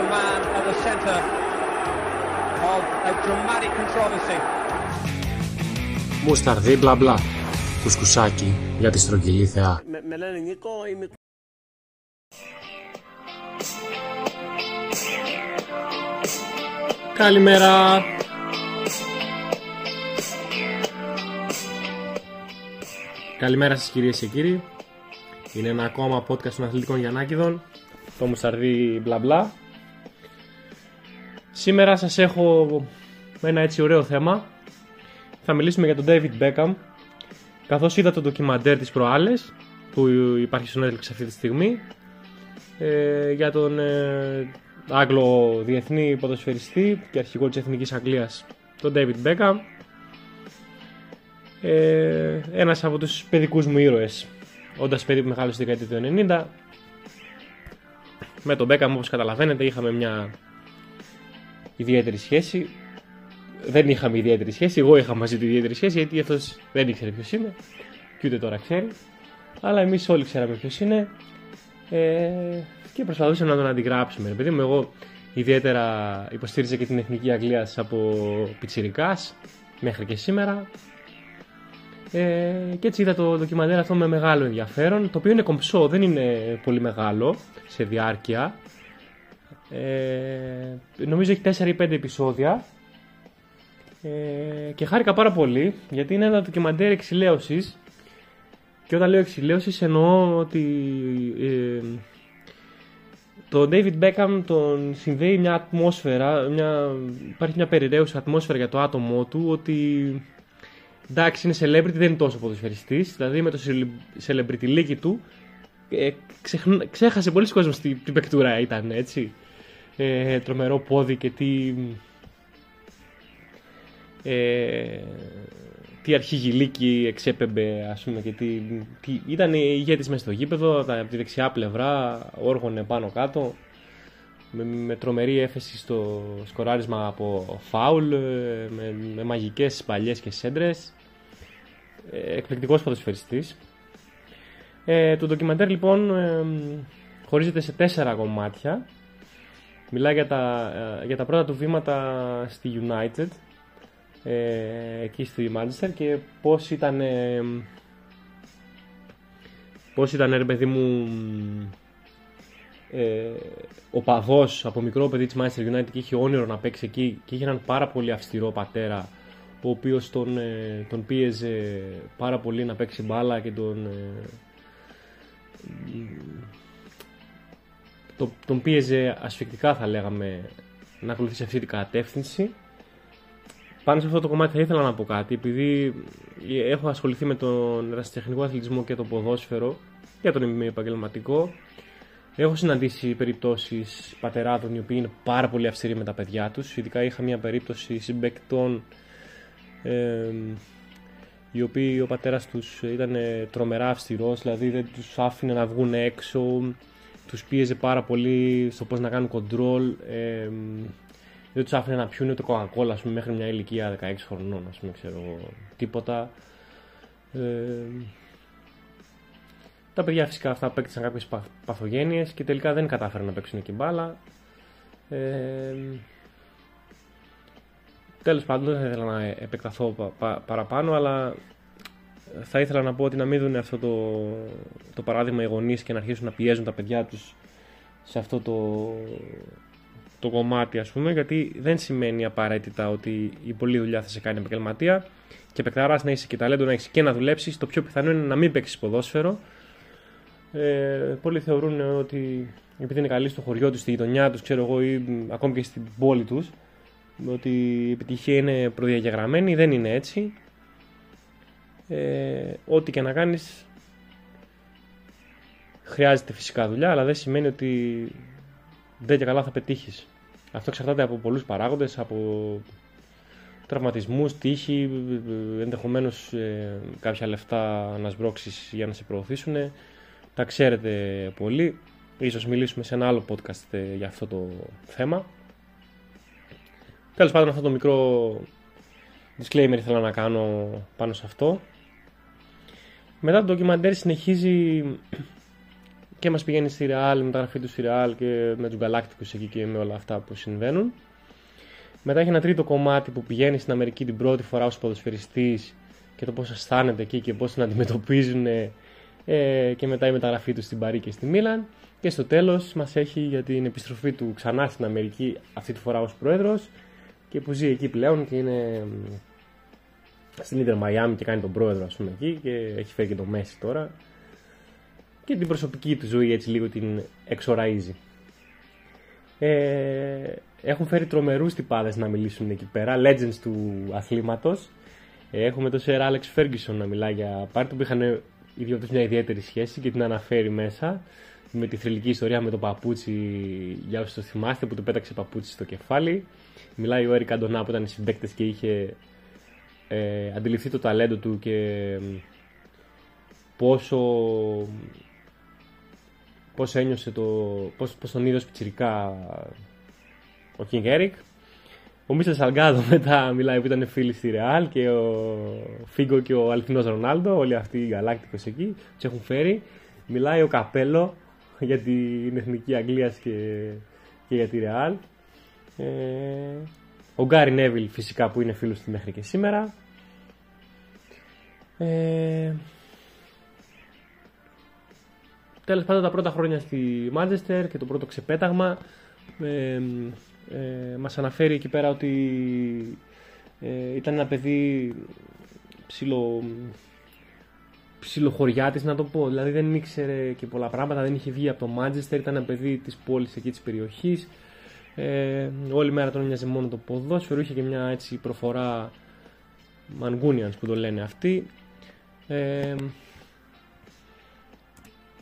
the man at the centre of a dramatic controversy. Μουσταρδί μπλα μπλα. Κουσκουσάκι για τη στρογγυλή θεά. Με, με λένε Νίκο, είμαι Καλημέρα. Καλημέρα σας κυρίες και κύριοι. Είναι ένα ακόμα podcast των αθλητικών Γιαννάκηδων. Το Μουσταρδί μπλα μπλα. Σήμερα σας έχω ένα έτσι ωραίο θέμα. Θα μιλήσουμε για τον David Beckham. Καθώς είδα το ντοκιμαντέρ της προάλλες που υπάρχει στο Netflix αυτή τη στιγμή ε, για τον ε, Άγγλο διεθνή ποδοσφαιριστή και αρχηγό της Εθνικής Αγγλίας τον David Beckham ε, ένας από τους παιδικούς μου ήρωες όντας παιδί που μεγάλωσε στη δεκαετία του 90 με τον Beckham όπως καταλαβαίνετε είχαμε μια ιδιαίτερη σχέση δεν είχαμε ιδιαίτερη σχέση εγώ είχα μαζί του ιδιαίτερη σχέση γιατί αυτός δεν ήξερε ποιος είμαι και ούτε τώρα ξέρει αλλά εμείς όλοι ξέραμε ποιος είναι ε, και προσπαθούσαμε να τον αντιγράψουμε. Επειδή μου εγώ ιδιαίτερα υποστήριζα και την Εθνική Αγγλία από πιτσιρικάς μέχρι και σήμερα. Ε, και έτσι είδα το ντοκιμαντέρ αυτό με μεγάλο ενδιαφέρον, το οποίο είναι κομψό, δεν είναι πολύ μεγάλο σε διάρκεια. Ε, νομίζω έχει 4 ή 5 επεισόδια. Ε, και χάρηκα πάρα πολύ γιατί είναι ένα ντοκιμαντέρ εξηλαίωσης. Και όταν λέω εξηλαίωσης εννοώ ότι ε, το David Beckham τον συνδέει μια ατμόσφαιρα, μια, υπάρχει μια περιραίουσα ατμόσφαιρα για το άτομό του ότι εντάξει είναι celebrity, δεν είναι τόσο ποδοσφαιριστής, δηλαδή με το celebrity λύκη του ε, ξέχασε πολλοί κόσμος τι, τι παικτούρα ήταν έτσι. Ε, τρομερό πόδι και τι ε, τι αρχηγηλίκη εξέπεμπε ας πούμε και τι, τι ήταν ηγέτης μέσα στο γήπεδο από τη δεξιά πλευρά όργωνε πάνω κάτω με, με τρομερή έφεση στο σκοράρισμα από φάουλ με, με μαγικές παλιές και σέντρες ε, εκπληκτικός ποδοσφαιριστής. Ε, το ντοκιμαντέρ λοιπόν ε, χωρίζεται σε τέσσερα κομμάτια μιλάει για τα, ε, για τα πρώτα του βήματα στη United ε, εκεί στη Manchester και πώς ήταν ε, πώς ήταν ρε παιδί μου ε, ο παδός από μικρό παιδί της Manchester United και είχε όνειρο να παίξει εκεί και είχε έναν πάρα πολύ αυστηρό πατέρα ο οποίος τον, ε, τον πίεζε πάρα πολύ να παίξει μπάλα και τον ε, το, τον πίεζε ασφικτικά θα λέγαμε να ακολουθήσει αυτή την κατεύθυνση πάνω σε αυτό το κομμάτι θα ήθελα να πω κάτι, επειδή έχω ασχοληθεί με τον ερασιτεχνικό αθλητισμό και το ποδόσφαιρο για τον επαγγελματικό. Έχω συναντήσει περιπτώσεις πατεράδων οι οποίοι είναι πάρα πολύ αυστηροί με τα παιδιά τους. Ειδικά είχα μια περίπτωση συμπεκτών ε, οι οποίοι ο πατέρας τους ήταν τρομερά αυστηρός, δηλαδή δεν τους άφηνε να βγουν έξω, τους πίεζε πάρα πολύ στο πώς να κάνουν κοντρόλ. Ε, δεν τους άφηνε να πιούν ούτε κοκακόλα μέχρι μια ηλικία 16 χρονών, ας πούμε, ξέρω τίποτα. Ε, τα παιδιά φυσικά αυτά απέκτησαν κάποιες παθογένειες και τελικά δεν κατάφεραν να παίξουν εκεί μπάλα. Ε, τέλος πάντων δεν θα ήθελα να επεκταθώ παραπάνω αλλά θα ήθελα να πω ότι να μην δουν αυτό το, το παράδειγμα οι γονείς και να αρχίσουν να πιέζουν τα παιδιά τους σε αυτό το, το κομμάτι, ας πούμε, γιατί δεν σημαίνει απαραίτητα ότι η πολλή δουλειά θα σε κάνει επαγγελματία και επεκταράς να είσαι και ταλέντο να έχεις και να δουλέψεις. Το πιο πιθανό είναι να μην παίξεις ποδόσφαιρο. Ε, πολλοί θεωρούν ότι επειδή είναι καλοί στο χωριό τους, στη γειτονιά τους, ξέρω εγώ, ή ακόμη και στην πόλη τους, ότι η επιτυχία είναι προδιαγεγραμμένη. Δεν είναι έτσι. Ε, ό,τι και να κάνεις χρειάζεται φυσικά δουλειά, αλλά δεν σημαίνει ότι δεν και καλά θα πετύχεις. Αυτό εξαρτάται από πολλούς παράγοντες, από τραυματισμούς, τύχη, ενδεχομένως ε, κάποια λεφτά να σμπρώξει για να σε προωθήσουν. Τα ξέρετε πολύ. Ίσως μιλήσουμε σε ένα άλλο podcast ε, για αυτό το θέμα. Τέλος πάντων αυτό το μικρό disclaimer ήθελα να κάνω πάνω σε αυτό. Μετά το ντοκιμαντέρ συνεχίζει και μας πηγαίνει στη Real, μεταγραφή του στη Real και με τους Galacticus εκεί και με όλα αυτά που συμβαίνουν. Μετά έχει ένα τρίτο κομμάτι που πηγαίνει στην Αμερική την πρώτη φορά ως ποδοσφαιριστής και το πώς αισθάνεται εκεί και πώς την αντιμετωπίζουν ε, και μετά η μεταγραφή του στην Παρή και στη Μίλαν. Και στο τέλος μας έχει για την επιστροφή του ξανά στην Αμερική αυτή τη φορά ως πρόεδρος και που ζει εκεί πλέον και είναι στην Ιντερ Μαϊάμι και κάνει τον πρόεδρο ας πούμε εκεί και έχει φέρει και το Μέση τώρα και την προσωπική του ζωή έτσι λίγο την εξοραίζει. Ε, έχουν φέρει τρομερούς τυπάδες να μιλήσουν εκεί πέρα, legends του αθλήματος. Ε, έχουμε τον Sir Alex Ferguson να μιλάει για πάρτι που είχαν οι δύο μια ιδιαίτερη σχέση και την αναφέρει μέσα με τη θρηλυκή ιστορία με το παπούτσι για όσους το θυμάστε που του πέταξε παπούτσι στο κεφάλι. Μιλάει ο Έρικ Αντωνά που ήταν συμπαίκτες και είχε ε, αντιληφθεί το ταλέντο του και πόσο πώς ένιωσε το, πώς, πώς τον είδε πιτσιρικά ο King Eric. Ο Μίστερ Σαλγκάδο μετά μιλάει που ήταν φίλοι στη Ρεάλ και ο Φίγκο και ο αληθινός Ρονάλντο, όλοι αυτοί οι γαλάκτικος εκεί, τους έχουν φέρει. Μιλάει ο Καπέλο για την Εθνική Αγγλίας και, και για τη Ρεάλ. Ε, ο Γκάρι Νέβιλ φυσικά που είναι φίλος του μέχρι και σήμερα. Ε, τέλος πάντων τα πρώτα χρόνια στη Μάντζεστερ και το πρώτο ξεπέταγμα ε, ε, μας αναφέρει εκεί πέρα ότι ε, ήταν ένα παιδί ψηλο, ψιλοχωριάτης να το πω. Δηλαδή δεν ήξερε και πολλά πράγματα δεν είχε βγει από το Μάντζεστερ ήταν ένα παιδί της πόλης εκεί της περιοχής. Ε, όλη μέρα τον έμοιαζε μόνο το ποδόσφαιρο. Είχε και μια έτσι προφορά Μανγκούνιανς που το λένε αυτοί ε,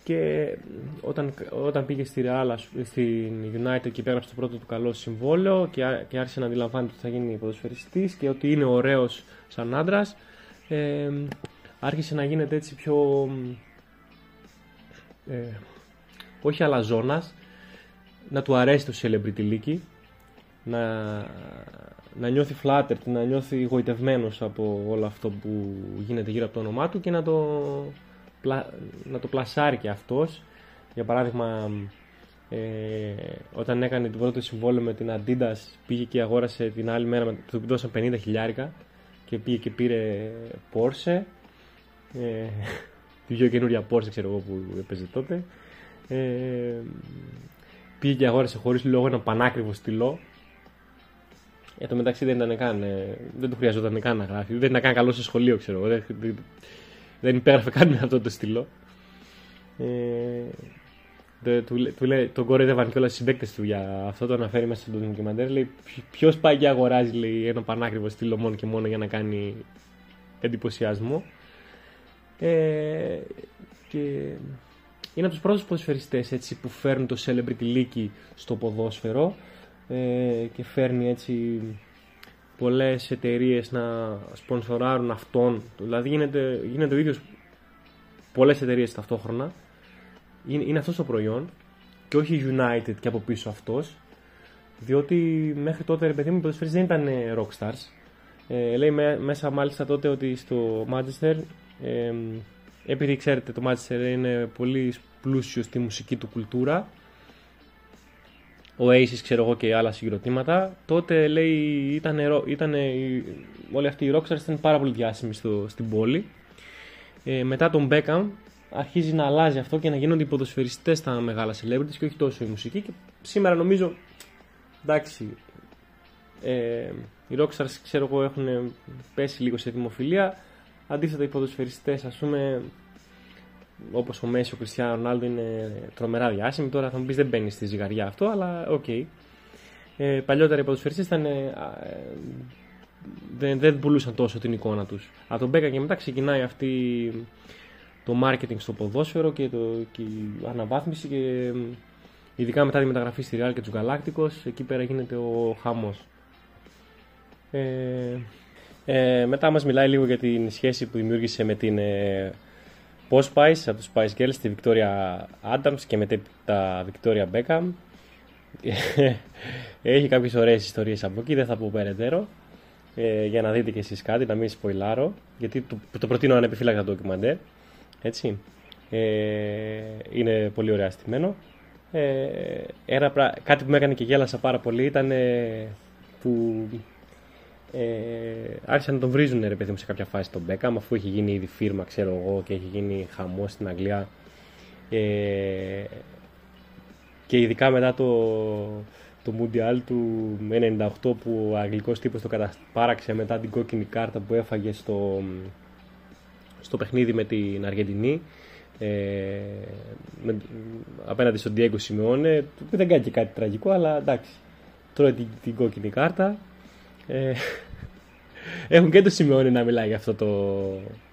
και όταν, όταν πήγε στη Real, στην United και υπέγραψε το πρώτο του καλό συμβόλαιο και, και άρχισε να αντιλαμβάνεται ότι θα γίνει ποδοσφαιριστής και ότι είναι ωραίος σαν άντρας. Ε, άρχισε να γίνεται έτσι πιο ε, όχι αλαζόνας να του αρέσει το celebrity league να, να νιώθει flattered, να νιώθει γοητευμένος από όλο αυτό που γίνεται γύρω από το όνομά του και να το να το πλασάρει και αυτός. Για παράδειγμα, ε, όταν έκανε το πρώτο συμβόλαιο με την Adidas πήγε και αγόρασε την άλλη μέρα, του δώσαν 50 χιλιάρικα και πήγε και πήρε Porsche. Ε, τη πιο καινούρια Porsche ξέρω εγώ που έπαιζε τότε. Ε, πήγε και αγόρασε χωρίς λόγο ένα πανάκριβο στυλό. Για το μεταξύ δεν ήταν καν, ε, δεν του χρειαζόταν καν να γράφει. Δεν ήταν καν καλό σε σχολείο, ξέρω εγώ δεν υπέγραφε καν με αυτό το στυλό. Ε, του, του, λέει, τον κορέδευαν και όλα οι συμπαίκτες του για αυτό. Το αναφέρει μέσα στο ντοκιμαντέρ. Λέει: Ποιο πάει και αγοράζει λέει, ένα πανάκριβο στυλό μόνο και μόνο για να κάνει εντυπωσιασμό. Ε, και είναι από τους πρώτους ποδοσφαιριστές που φέρνουν το celebrity league στο ποδόσφαιρο ε, και φέρνει έτσι πολλές εταιρείες να σπονσοράρουν αυτόν. Δηλαδή γίνεται, γίνεται ο ίδιος πολλές εταιρείες ταυτόχρονα. Είναι, είναι αυτός το προϊόν και όχι United και από πίσω αυτός. Διότι μέχρι τότε ρε παιδί μου οι δεν ήταν ε, rockstars. Ε, λέει μέσα μάλιστα τότε ότι στο Manchester ε, επειδή ξέρετε το Manchester είναι πολύ πλούσιο στη μουσική του κουλτούρα Oasis ξέρω εγώ και άλλα συγκροτήματα, τότε λέει ήταν, ήταν, όλοι αυτοί οι rockstars ήταν πάρα πολύ διάσημοι στο, στην πόλη. Ε, μετά τον Beckham αρχίζει να αλλάζει αυτό και να γίνονται οι ποδοσφαιριστές στα μεγάλα celebrities και όχι τόσο η μουσική και σήμερα νομίζω εντάξει ε, οι rockstars ξέρω εγώ έχουν πέσει λίγο σε δημοφιλία αντίθετα οι ποδοσφαιριστές ας πούμε όπως ο Μέσι, ο Κριστιανό Ρονάλντο είναι τρομερά διάσημοι. Τώρα θα μου πεις δεν μπαίνει στη ζυγαριά αυτό, αλλά OK. Okay. Ε, παλιότερα οι ποδοσφαιριστές ήταν. Ε, δεν, δεν πουλούσαν τόσο την εικόνα τους. Από τον Μπέκα και μετά ξεκινάει αυτή το marketing στο ποδόσφαιρο και, το, και η αναβάθμιση και ειδικά μετά τη μεταγραφή στη Real και τους Galacticos εκεί πέρα γίνεται ο χαμός. Ε, ε, μετά μας μιλάει λίγο για την σχέση που δημιούργησε με την ε, Πώς πάει από του Spice Girls τη Victoria Adams και μετά τα Victoria Beckham. Έχει κάποιες ωραίες ιστορίες από εκεί, δεν θα πω περαιτέρω. Ε, για να δείτε κι εσείς κάτι, να μην σποϊλάρω. Γιατί το, το προτείνω ανεπιφύλακτα το ντοκιμαντέρ. Έτσι. Ε, είναι πολύ ωραία στημένο. Ε, ένα, κάτι που με έκανε και γέλασα πάρα πολύ ήταν ε, που ε, άρχισαν να τον βρίζουν ρε παιδί μου σε κάποια φάση τον Μπέκαμ αφού έχει γίνει ήδη φίρμα ξέρω εγώ και έχει γίνει χαμός στην Αγγλία. Ε, και ειδικά μετά το, το Mundial του 98 που ο αγγλικός τύπος το καταπάραξε μετά την κόκκινη κάρτα που έφαγε στο, στο παιχνίδι με την Αργεντινή ε, με, απέναντι στον Diego Simeone. Που δεν κάνει και κάτι τραγικό αλλά εντάξει τρώει την, την κόκκινη κάρτα ε, έχουν και το Simeone να μιλάει για αυτό το,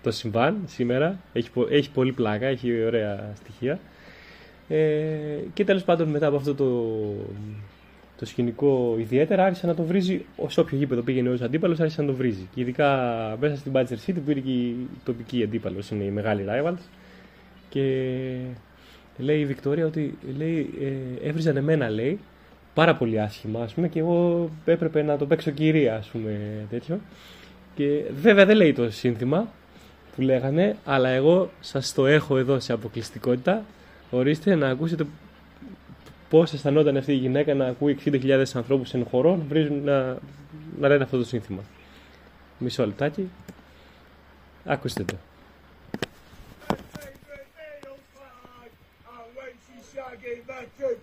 το συμβάν σήμερα έχει, έχει πολύ πλάκα, έχει ωραία στοιχεία ε, και τέλος πάντων μετά από αυτό το, το σκηνικό ιδιαίτερα άρχισε να το βρίζει σε όποιο γήπεδο πήγαινε ως αντίπαλος, άρχισε να το βρίζει. Και ειδικά μέσα στην Manchester City που είναι και η τοπική αντίπαλος, είναι οι μεγάλοι rivals. Και λέει η Βικτόρια ότι λέει, ε, έβριζαν εμένα, λέει, πάρα πολύ άσχημα, ας πούμε, και εγώ έπρεπε να το παίξω κυρία, ας πούμε, τέτοιο. Και βέβαια δεν λέει το σύνθημα που λέγανε, αλλά εγώ σας το έχω εδώ σε αποκλειστικότητα. Ορίστε να ακούσετε πώς αισθανόταν αυτή η γυναίκα να ακούει 60.000 ανθρώπους εν χορό να, να, να λένε αυτό το σύνθημα. Μισό λεπτάκι. Άκουστε το.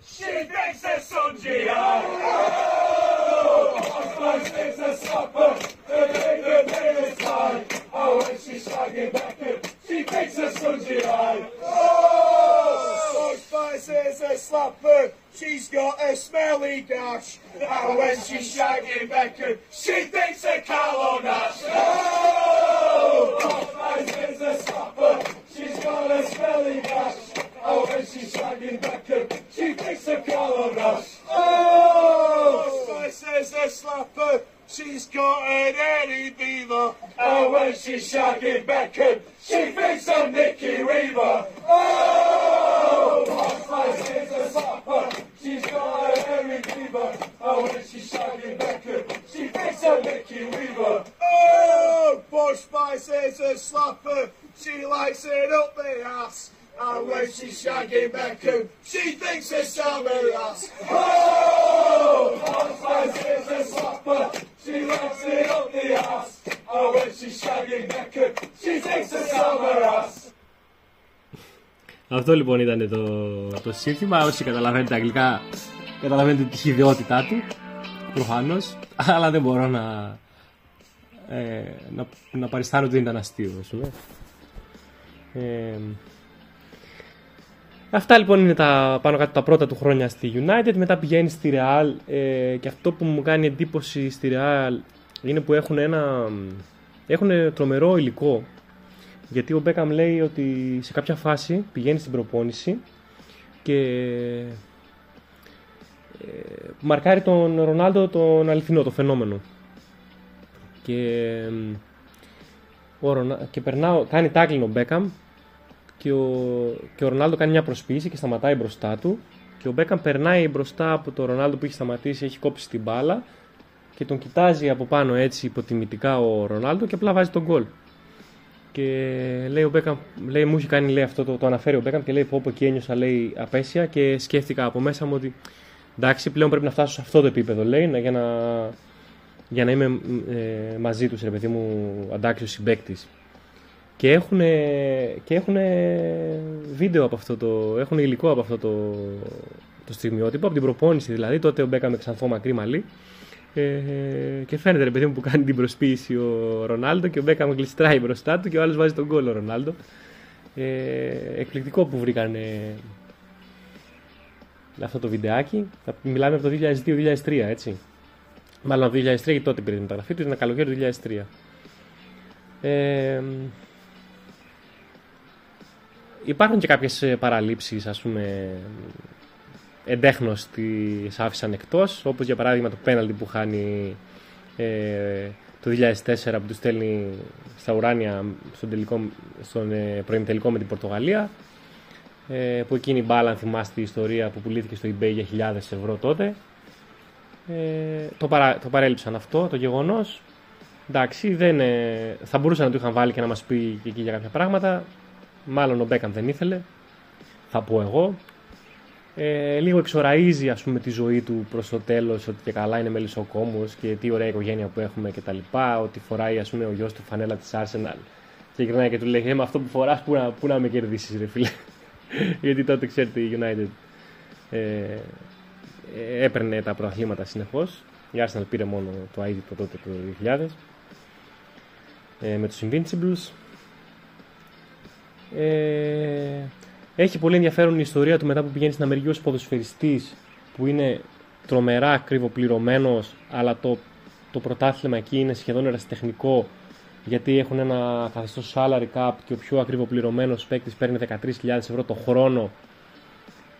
She thinks it's on GI. Oh, my things are supper. The day the day is high. Oh, when she's shagging back it, she thinks it's on GI. Oh, my things are supper. She's got a smelly dash. And when she's shagging back it, she thinks a Carlo Nash. Oh, my is a slapper. She's got a smelly dash. And when she's shagging Beckham, she thinks a Carlo Nash. Oh, Spices a slapper. She's got an Eddie Beaver. And when she's shagging Beckham, she thinks of Nicky Weaver. Oh, Hot is a slapper. She's got an Eddie Beaver. And when she's shagging Beckham, she thinks of Nicky Weaver. Oh, Bush Spice is a slapper. She likes it up the ass. Αυτό λοιπόν ήταν το, σύνθημα. Όσοι καταλαβαίνετε αγγλικά, καταλαβαίνετε την ιδιότητά του. Προφανώς. Αλλά δεν μπορώ να, ε, να, παριστάνω ότι ήταν αστείο. Αυτά λοιπόν είναι τα πάνω κάτω τα πρώτα του χρόνια στη United. Μετά πηγαίνει στη Real ε, και αυτό που μου κάνει εντύπωση στη Real είναι που έχουν ένα έχουν τρομερό ιλικό. Γιατί ο Μπέκαμ λέει ότι σε κάποια φάση πηγαίνει στην προπόνηση και ε, μαρκάρει τον Ρονάλντο τον αληθινό, το φαινόμενο. Και, ο και περνάω, κάνει τάκλινο ο Μπέκαμ και ο, και ο Ρονάλντο κάνει μια προσποίηση και σταματάει μπροστά του και ο Μπέκαμ περνάει μπροστά από τον Ρονάλντο που έχει σταματήσει, έχει κόψει την μπάλα και τον κοιτάζει από πάνω έτσι υποτιμητικά ο Ρονάλντο και απλά βάζει τον γκολ. Και λέει ο Μπέκαμ, λέει, μου έχει κάνει λέει, αυτό, το, το αναφέρει ο Μπέκαμ και λέει πω εκεί ένιωσα λέει, απέσια και σκέφτηκα από μέσα μου ότι εντάξει πλέον πρέπει να φτάσω σε αυτό το επίπεδο λέει για να, για να είμαι ε, μαζί τους ρε παιδί μου αντάξιος συμπέκτη. Και έχουν, και έχουν βίντεο από αυτό το. έχουν υλικό από αυτό το, το στιγμιότυπο, από την προπόνηση δηλαδή. Τότε ο Μπέκα με ξανθό μακρύ μαλλί. Ε, και φαίνεται ρε παιδί μου που κάνει την προσποίηση ο Ρονάλντο και ο Μπέκα με γλιστράει μπροστά του και ο άλλος βάζει τον κόλλο ο Ρονάλντο. Ε, εκπληκτικό που βρήκαν αυτό το βιντεάκι. Μιλάμε από το 2002-2003, έτσι. Μάλλον το 2003 γιατί τότε πήρε τη μεταγραφή του, ήταν καλοκαίρι του 2003. Ε, υπάρχουν και κάποιες ε, παραλήψεις ας πούμε εντέχνος τις άφησαν εκτός όπως για παράδειγμα το πέναλτι που χάνει ε, το 2004 που τους στέλνει στα ουράνια στον, τελικό, στον ε, προημιτελικό με την Πορτογαλία ε, που εκείνη η μπάλα αν θυμάστε η ιστορία που πουλήθηκε στο eBay για χιλιάδες ευρώ τότε ε, το, παρα, το παρέλειψαν αυτό το γεγονός. Εντάξει δεν, ε, θα μπορούσαν να το είχαν βάλει και να μας πει και εκεί για κάποια πράγματα Μάλλον ο Μπέκαμ δεν ήθελε. Θα πω εγώ. Ε, λίγο εξοραίζει ας πούμε τη ζωή του προς το τέλος ότι και καλά είναι μελισσοκόμος και τι ωραία οικογένεια που έχουμε και τα λοιπά ότι φοράει ας πούμε ο γιος του φανέλα της Arsenal και γυρνάει και του λέει ε, με αυτό που φοράς που να, που να με κερδίσεις ρε φίλε γιατί τότε ξέρετε η United ε, έπαιρνε τα προαθλήματα συνεχώς η Arsenal πήρε μόνο το το τότε το 2000 ε, με τους Invincibles ε, έχει πολύ ενδιαφέρον η ιστορία του μετά που πηγαίνει στην Αμερική ως ποδοσφαιριστής που είναι τρομερά ακριβοπληρωμένος αλλά το, το πρωτάθλημα εκεί είναι σχεδόν ερασιτεχνικό γιατί έχουν ένα καθεστώς salary cap και ο πιο ακριβοπληρωμένος παίκτης παίρνει 13.000 ευρώ το χρόνο.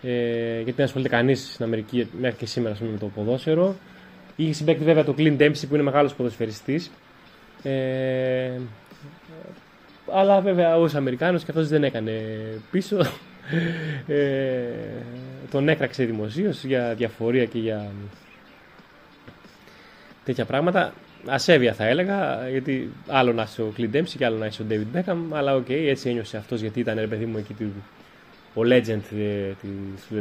Ε, γιατί δεν ασχολείται κανείς στην Αμερική μέχρι και σήμερα με το ποδόσφαιρο. Είχε συμπαίκτη βέβαια το Clint Dempsey που είναι μεγάλος ποδοσφαιριστής. Ε, αλλά βέβαια ως Αμερικάνος και αυτός δεν έκανε πίσω. Ε, τον έκραξε δημοσίως για αδιαφορία και για τέτοια πράγματα. Ασέβεια θα έλεγα, γιατί άλλο να είσαι ο Clint Dempsey και άλλο να είσαι ο David Beckham, αλλά OK, okay, έτσι ένιωσε αυτός γιατί ήταν ρε παιδί μου εκεί του, ο legend ε, της,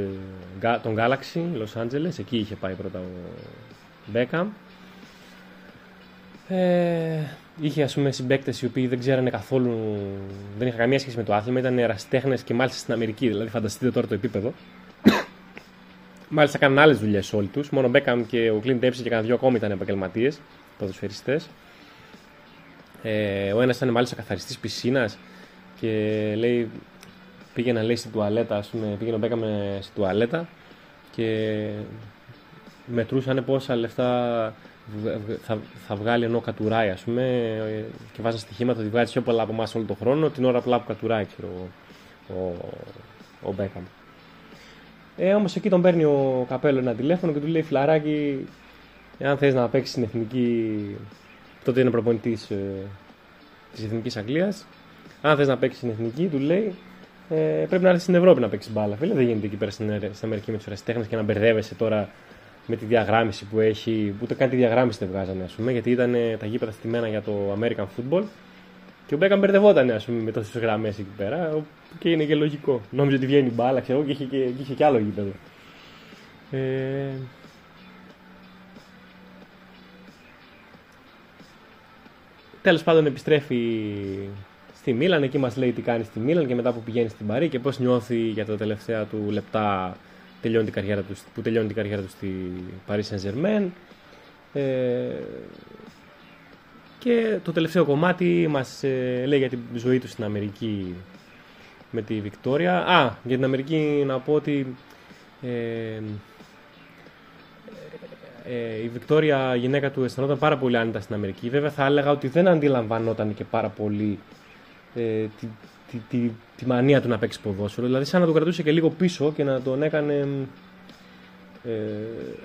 ε, των Galaxy, Los Angeles, εκεί είχε πάει πρώτα ο Beckham. Ε, είχε ας πούμε συμπαίκτες οι οποίοι δεν ξέρανε καθόλου, δεν είχαν καμία σχέση με το άθλημα, ήταν ερασιτέχνες και μάλιστα στην Αμερική. Δηλαδή, φανταστείτε τώρα το επίπεδο. μάλιστα κάνουν άλλες δουλειές όλοι τους. Μόνο ο Μπέκαμ και ο Κλίν Τέψη και κανένα δυο ακόμη ήταν επαγγελματίες, ποδοσφαιριστές. Ε, ο ένας ήταν μάλιστα καθαριστής πισίνας και λέει, πήγαινε λέει στην τουαλέτα, ας πούμε, πήγαινε ο Μπέκαμ στην τουαλέτα και μετρούσαν πόσα λεφτά θα, θα βγάλει ενώ κατουράει, ας πούμε, και βάζει στοιχήματα ότι βγάζει πιο πολλά από εμάς όλο τον χρόνο, την ώρα απλά που κατουράει, ξέρω ο, ο Μπέκαμ. Ε, Όμως εκεί τον παίρνει ο καπέλο ένα τηλέφωνο και του λέει φιλαράκι, εάν θες να παίξεις στην εθνική. Τότε είναι προπονητής ε, της Εθνικής Αγγλίας. Αν θες να παίξεις στην εθνική, του λέει, ε, πρέπει να έρθεις στην Ευρώπη να παίξεις μπάλα. Φίλε, δεν γίνεται εκεί πέρα στην, στην Αμερική με τους ερασιτέχνες και να μπερδεύεσαι τώρα με τη διαγράμμιση που έχει, ούτε καν τη διαγράμμιση δεν βγάζανε, ας πούμε, γιατί ήταν τα γήπεδα στημένα για το American Football και ο Μπέκαμ μπερδευόταν ας πούμε, με τόσες γραμμές εκεί πέρα και είναι και λογικό. Νόμιζε ότι βγαίνει μπάλα, ξέρω και είχε και, και, είχε και άλλο γήπεδο. Ε... Τέλος πάντων επιστρέφει στη Μίλαν, εκεί μας λέει τι κάνει στη Μίλαν και μετά που πηγαίνει στην Παρή και πώς νιώθει για τα τελευταία του λεπτά τελειώνει την καριέρα τους, που τελειώνει την καριέρα τους στη Paris Saint-Germain. Ε, και το τελευταίο κομμάτι μας ε, λέει για τη ζωή τους στην Αμερική με τη Βικτόρια. Α, για την Αμερική να πω ότι ε, ε, η Βικτόρια, η γυναίκα του, αισθανόταν πάρα πολύ άνετα στην Αμερική. Βέβαια θα έλεγα ότι δεν αντιλαμβανόταν και πάρα πολύ ε, τη, τη, τη, τη, μανία του να παίξει ποδόσφαιρο. Δηλαδή, σαν να το κρατούσε και λίγο πίσω και να τον έκανε. Ε,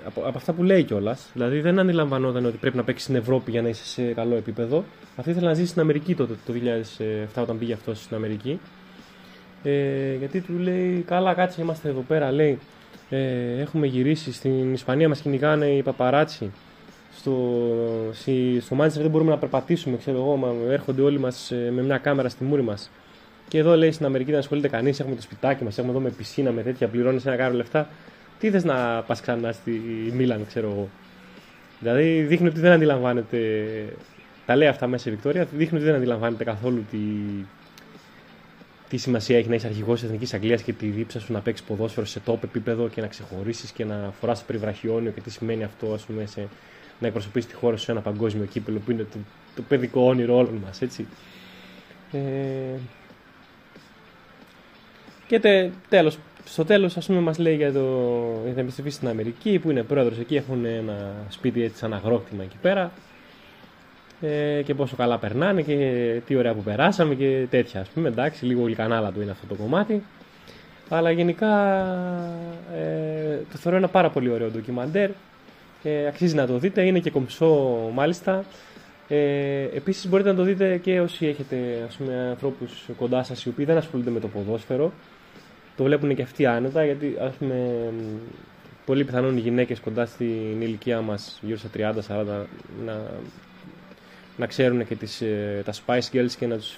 από, από αυτά που λέει κιόλας. Δηλαδή, δεν αντιλαμβανόταν ότι πρέπει να παίξει στην Ευρώπη για να είσαι σε καλό επίπεδο. Αυτή ήθελε να ζήσει στην Αμερική τότε, το 2007, όταν πήγε αυτός στην Αμερική. Ε, γιατί του λέει: Καλά, κάτσε, είμαστε εδώ πέρα. Λέει: ε, Έχουμε γυρίσει στην Ισπανία, μας κυνηγάνε οι παπαράτσι. Στο, στο Μάντσεστερ δεν μπορούμε να περπατήσουμε, ξέρω εγώ. Μα, έρχονται όλοι μας ε, με μια κάμερα στη μούρη μας. Και εδώ λέει στην Αμερική δεν ασχολείται κανείς. Έχουμε το σπιτάκι μας, έχουμε εδώ με πισίνα, με τέτοια, πληρώνεις ένα κάρο λεφτά. Τι θες να πας ξανά στη Μίλαν, ξέρω εγώ. Δηλαδή δείχνει ότι δεν αντιλαμβάνεται. Τα λέει αυτά μέσα η Βικτόρια. Δείχνει ότι δεν αντιλαμβάνεται καθόλου τι, τι σημασία έχει να είσαι αρχηγός της Εθνικής Αγγλίας και τη δίψα σου να παίξεις ποδόσφαιρο σε top επίπεδο και να ξεχωρίσεις και να φοράς το περιβραχιόνιο και τι σημαίνει αυτό ας πούμε, σε, να εκπροσωπήσει τη χώρα σου σε ένα παγκόσμιο κύπελο που είναι το, το παιδικό όνειρο όλων μας. Ε, και τε, τέλος, στο τέλος ας πούμε μας λέει για, το, για την επιστροφή στην Αμερική που είναι πρόεδρος εκεί, έχουν ένα σπίτι έτσι σαν αγρόκτημα εκεί πέρα. Ε, και πόσο καλά περνάνε και τι ωραία που περάσαμε και τέτοια ας πούμε εντάξει λίγο γλυκανάλα του είναι αυτό το κομμάτι. Αλλά γενικά ε, το θεωρώ ένα πάρα πολύ ωραίο ντοκιμαντέρ ε, αξίζει να το δείτε, είναι και κομψό μάλιστα. Ε, επίσης μπορείτε να το δείτε και όσοι έχετε ας πούμε, ανθρώπους κοντά σας οι οποίοι δεν ασχολούνται με το ποδόσφαιρο το βλέπουν και αυτοί άνετα γιατί ας πούμε πολύ πιθανόν οι γυναίκες κοντά στην ηλικία μας γύρω στα 30-40 να, να ξέρουν και τις, ε, τα Spice Girls και να, τους,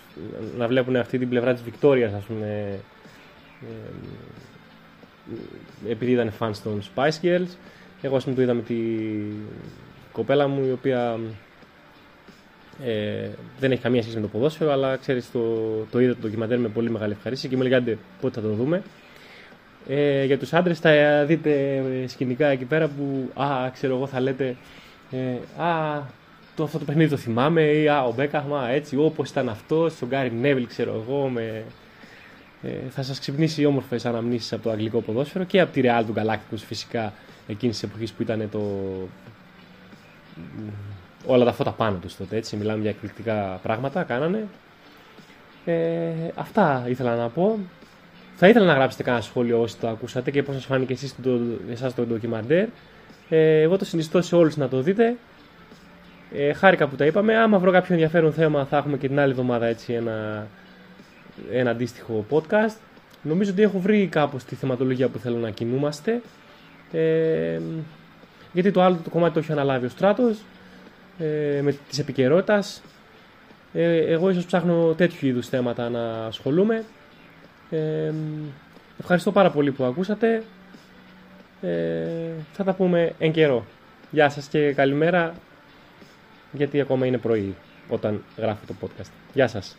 να βλέπουν αυτή την πλευρά της Βικτόριας ας πούμε ε, επειδή ήταν fans των Spice Girls. Εγώ ας πούμε το είδα με τη κοπέλα μου η οποία ε, δεν έχει καμία σχέση με το ποδόσφαιρο αλλά ξέρεις το, το είδα το ντοκιμαντέρ με πολύ μεγάλη ευχαρίστηση και μου λέγανε πότε θα το δούμε ε, για τους άντρες θα δείτε σκηνικά εκεί πέρα που α, ξέρω εγώ θα λέτε ε, α, το, αυτό το παιχνίδι το θυμάμαι ή α, ο Μπέκαχμα έτσι όπως ήταν αυτός, ο Γκάρι Νέβιλ ξέρω εγώ με, ε, θα σας ξυπνήσει όμορφες αναμνήσεις από το αγγλικό ποδόσφαιρο και από τη Real του Galacticos φυσικά εκείνης της εποχής που ήταν το όλα τα φώτα πάνω τους τότε έτσι μιλάμε για εκπληκτικά πράγματα κάνανε ε, αυτά ήθελα να πω θα ήθελα να γράψετε κανένα σχόλιο όσοι το ακούσατε και πώς σας φάνηκε εσείς το, εσάς το ντοκιμαντέρ. Ε, εγώ το συνιστώ σε όλους να το δείτε. Ε, χάρηκα που τα είπαμε. Άμα βρω κάποιο ενδιαφέρον θέμα θα έχουμε και την άλλη εβδομάδα έτσι ένα, ένα αντίστοιχο podcast. Νομίζω ότι έχω βρει κάπως τη θεματολογία που θέλω να κινούμαστε. Ε, γιατί το άλλο το κομμάτι το έχει αναλάβει ο Στράτος ε, με της επικαιρότητας. Ε, εγώ ίσως ψάχνω τέτοιου είδους θέματα να ασχολούμαι. Ε, ευχαριστώ πάρα πολύ που ακούσατε. Ε, θα τα πούμε εν καιρό. Γεια σας και καλημέρα γιατί ακόμα είναι πρωί όταν γράφω το podcast. Γεια σας.